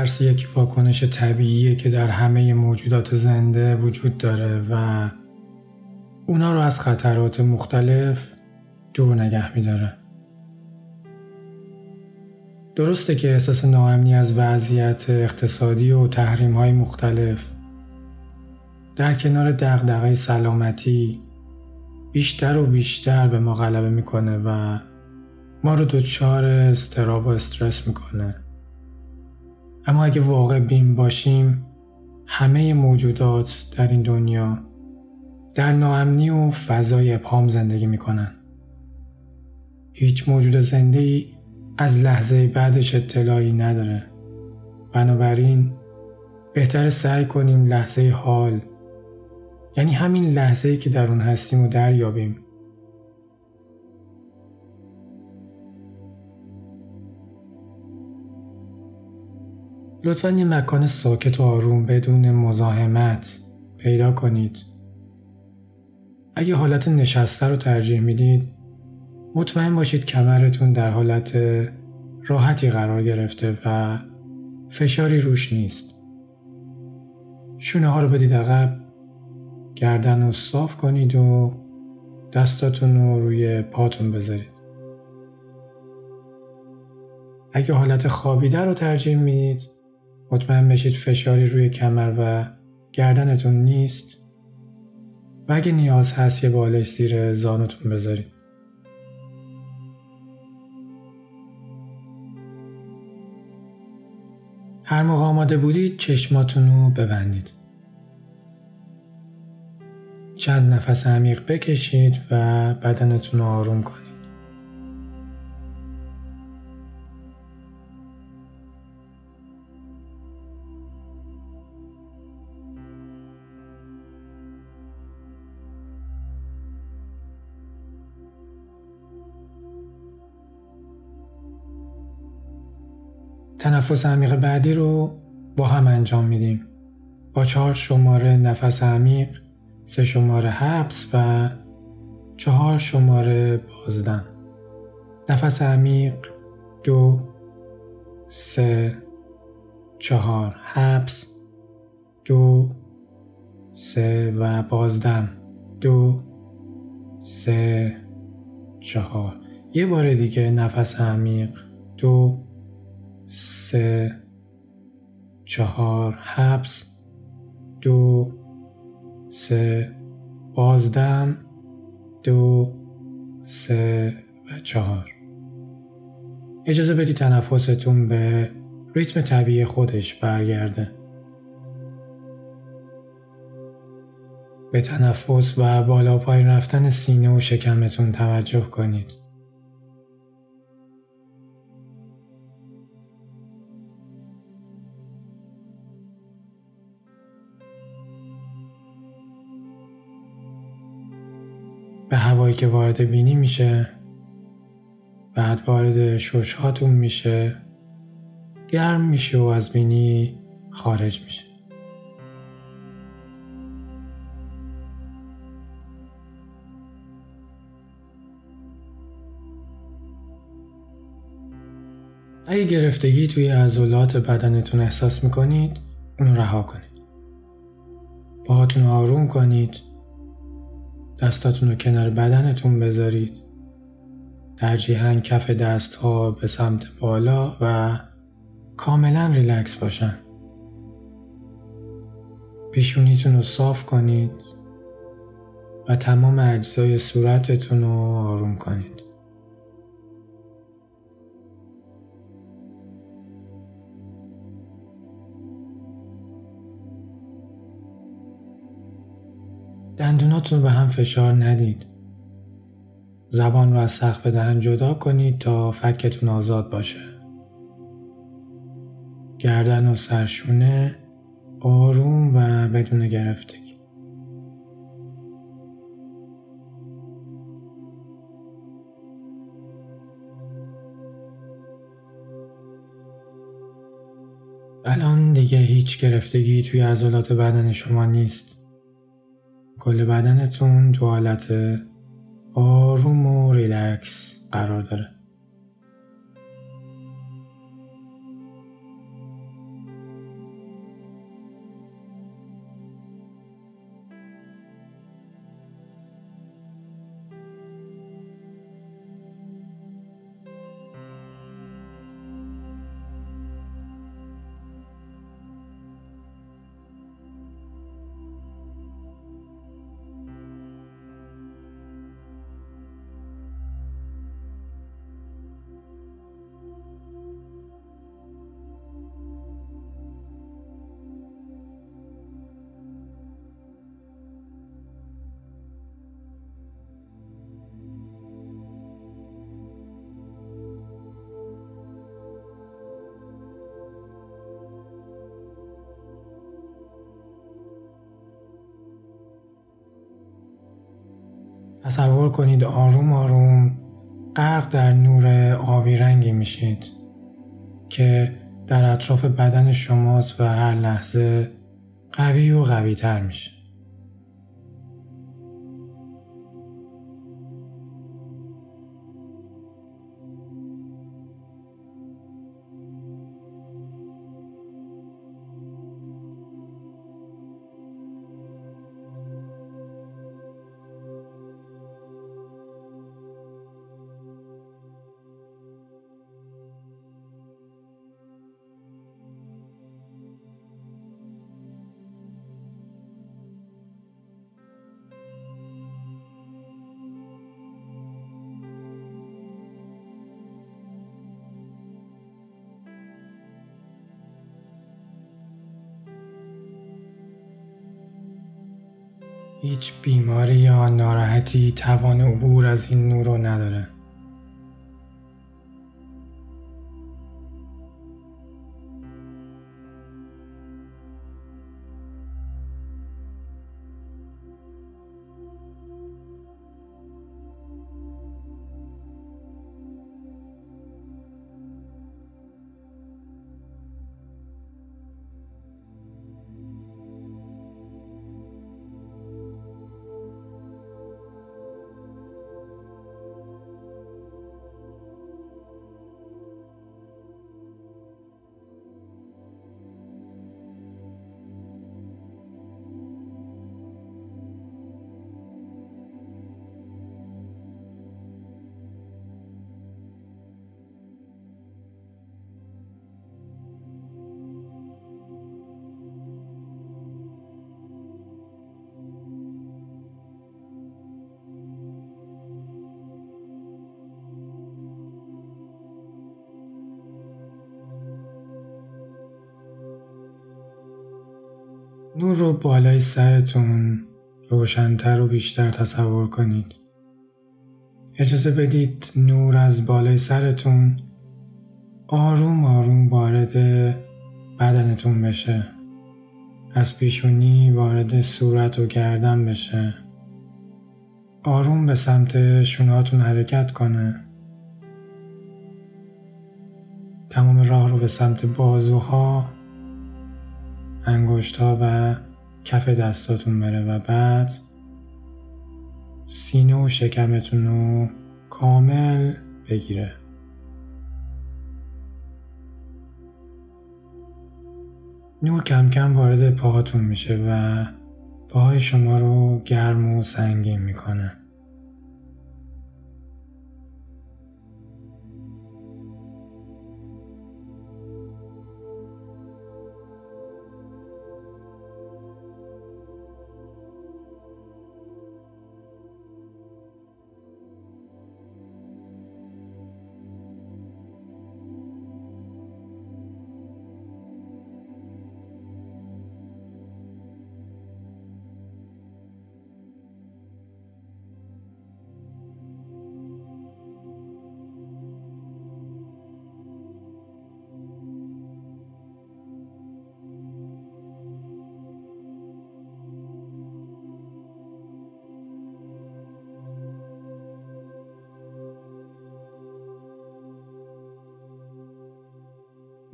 ترس یک واکنش طبیعیه که در همه موجودات زنده وجود داره و اونا رو از خطرات مختلف دور نگه میداره. درسته که احساس ناامنی از وضعیت اقتصادی و تحریم های مختلف در کنار دغدغه سلامتی بیشتر و بیشتر به ما غلبه می‌کنه و ما رو دچار استراب و استرس می‌کنه. اما اگه واقع بین باشیم همه موجودات در این دنیا در ناامنی و فضای ابهام زندگی می‌کنن. هیچ موجود زنده ای از لحظه بعدش اطلاعی نداره. بنابراین بهتر سعی کنیم لحظه حال یعنی همین لحظه ای که در اون هستیم و دریابیم. لطفا یه مکان ساکت و آروم بدون مزاحمت پیدا کنید. اگه حالت نشسته رو ترجیح می‌دید مطمئن باشید کمرتون در حالت راحتی قرار گرفته و فشاری روش نیست. شونه ها رو بدید عقب گردن رو صاف کنید و دستاتون رو روی پاتون بذارید. اگه حالت خوابیده رو ترجیح می‌دید مطمئن بشید فشاری روی کمر و گردنتون نیست و اگه نیاز هست یه بالش زیر زانوتون بذارید. هر موقع آماده بودید چشماتون رو ببندید. چند نفس عمیق بکشید و بدنتون رو آروم کنید. تنفس عمیق بعدی رو با هم انجام میدیم. با چهار شماره نفس عمیق، سه شماره حبس و چهار شماره بازدم. نفس عمیق دو سه چهار حبس دو سه و بازدم دو سه چهار یه بار دیگه نفس عمیق دو سه چهار حبس دو سه بازدم دو سه و چهار. اجازه بدی تنفستون به ریتم طبیعی خودش برگرده. به تنفس و بالا پایین رفتن سینه و شکمتون توجه کنید. که وارد بینی میشه بعد وارد ششهاتون میشه گرم میشه و از بینی خارج میشه. اگه گرفتگی توی عضلات بدنتون احساس می‌کنید اون رها کنید. باهاتون آروم کنید. دستاتون رو کنار بدنتون بذارید ترجیحاً کف دست ها به سمت بالا و کاملا ریلکس باشن پیشونیتون رو صاف کنید و تمام اجزای صورتتون رو آروم کنید. دندوناتون رو به هم فشار ندید. زبان رو از سقف دهن جدا کنید تا فکتون آزاد باشه. گردن و سرشونه آروم و بدون گرفتگی. الان دیگه هیچ گرفتگی توی عضلات بدن شما نیست. کل بدنتون تو حالت آروم و ریلکس قرار داره. تصور کنید آروم آروم غرق در نور آبی رنگی میشید که در اطراف بدن شماست و هر لحظه قوی و قوی تر میشه. هیچ بیماری یا ناراحتی توان عبور از این نور رو نداره. نور رو بالای سرتون روشنتر و بیشتر تصور کنید. اجازه بدید نور از بالای سرتون آروم آروم وارد بدنتون بشه. از پیشونی وارد صورت و گردن بشه. آروم به سمت شونهاتون حرکت کنه. تمام راه رو به سمت بازوها انگشت و کف دستاتون بره و بعد سینه و شکمتون رو کامل بگیره. نور کم کم وارد پاهاتون میشه و پاهای شما رو گرم و سنگین می‌کنه.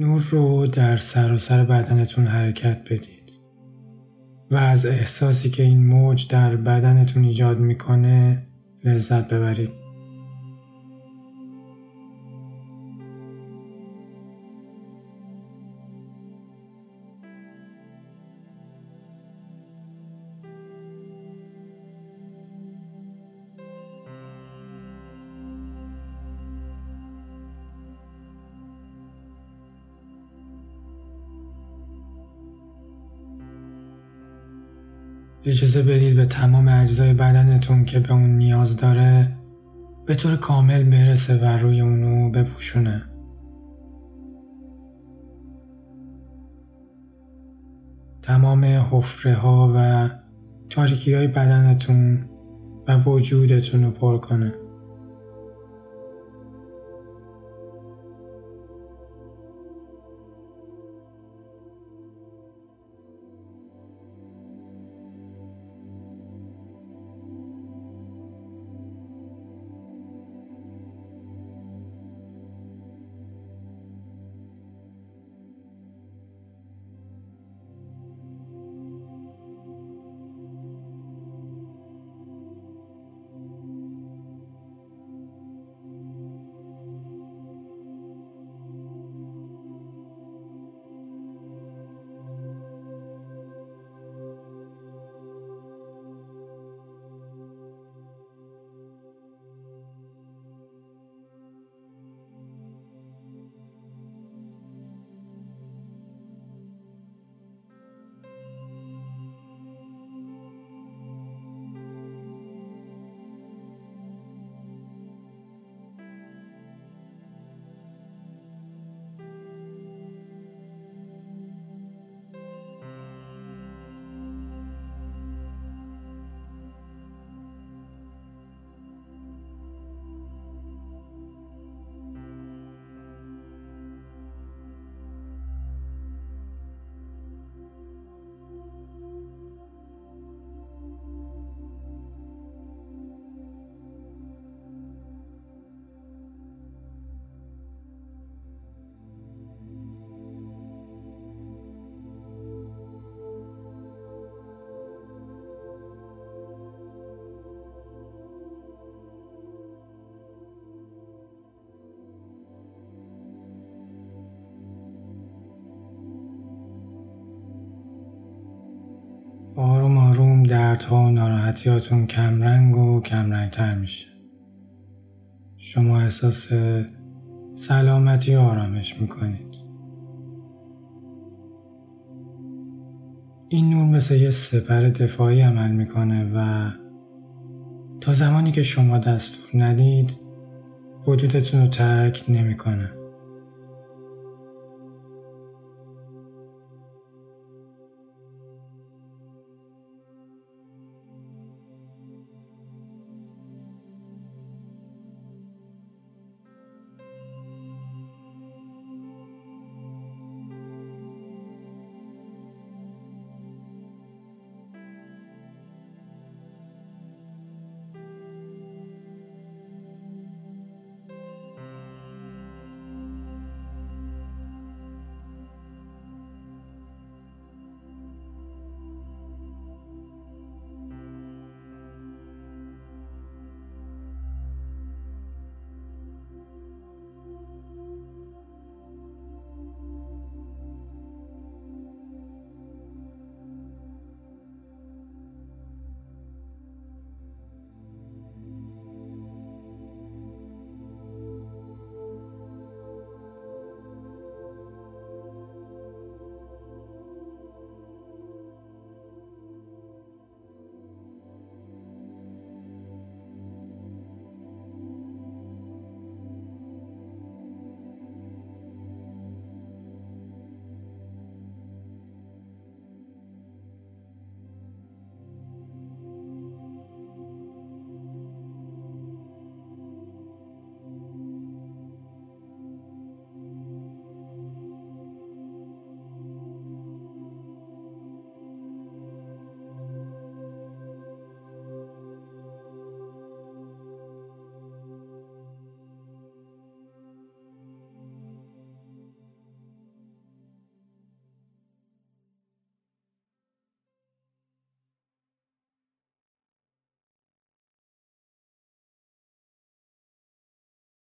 نور رو در سراسر بدنتون حرکت بدید و از احساسی که این موج در بدنتون ایجاد می‌کنه لذت ببرید. اجازه بدید به تمام اجزای بدنتون که به اون نیاز داره به طور کامل برسه و روی اونو بپوشونه. تمام حفره ها و تاریکی های بدنتون و وجودتون رو پر کنه. آروم آروم دردها و ناراحتیاتون کمرنگ و تر میشه. شما احساس سلامتی و آرامش می‌کنید. این نور مثل یه سپر دفاعی عمل می‌کنه و تا زمانی که شما دستور ندید وجودتون رو ترک نمی‌کنه.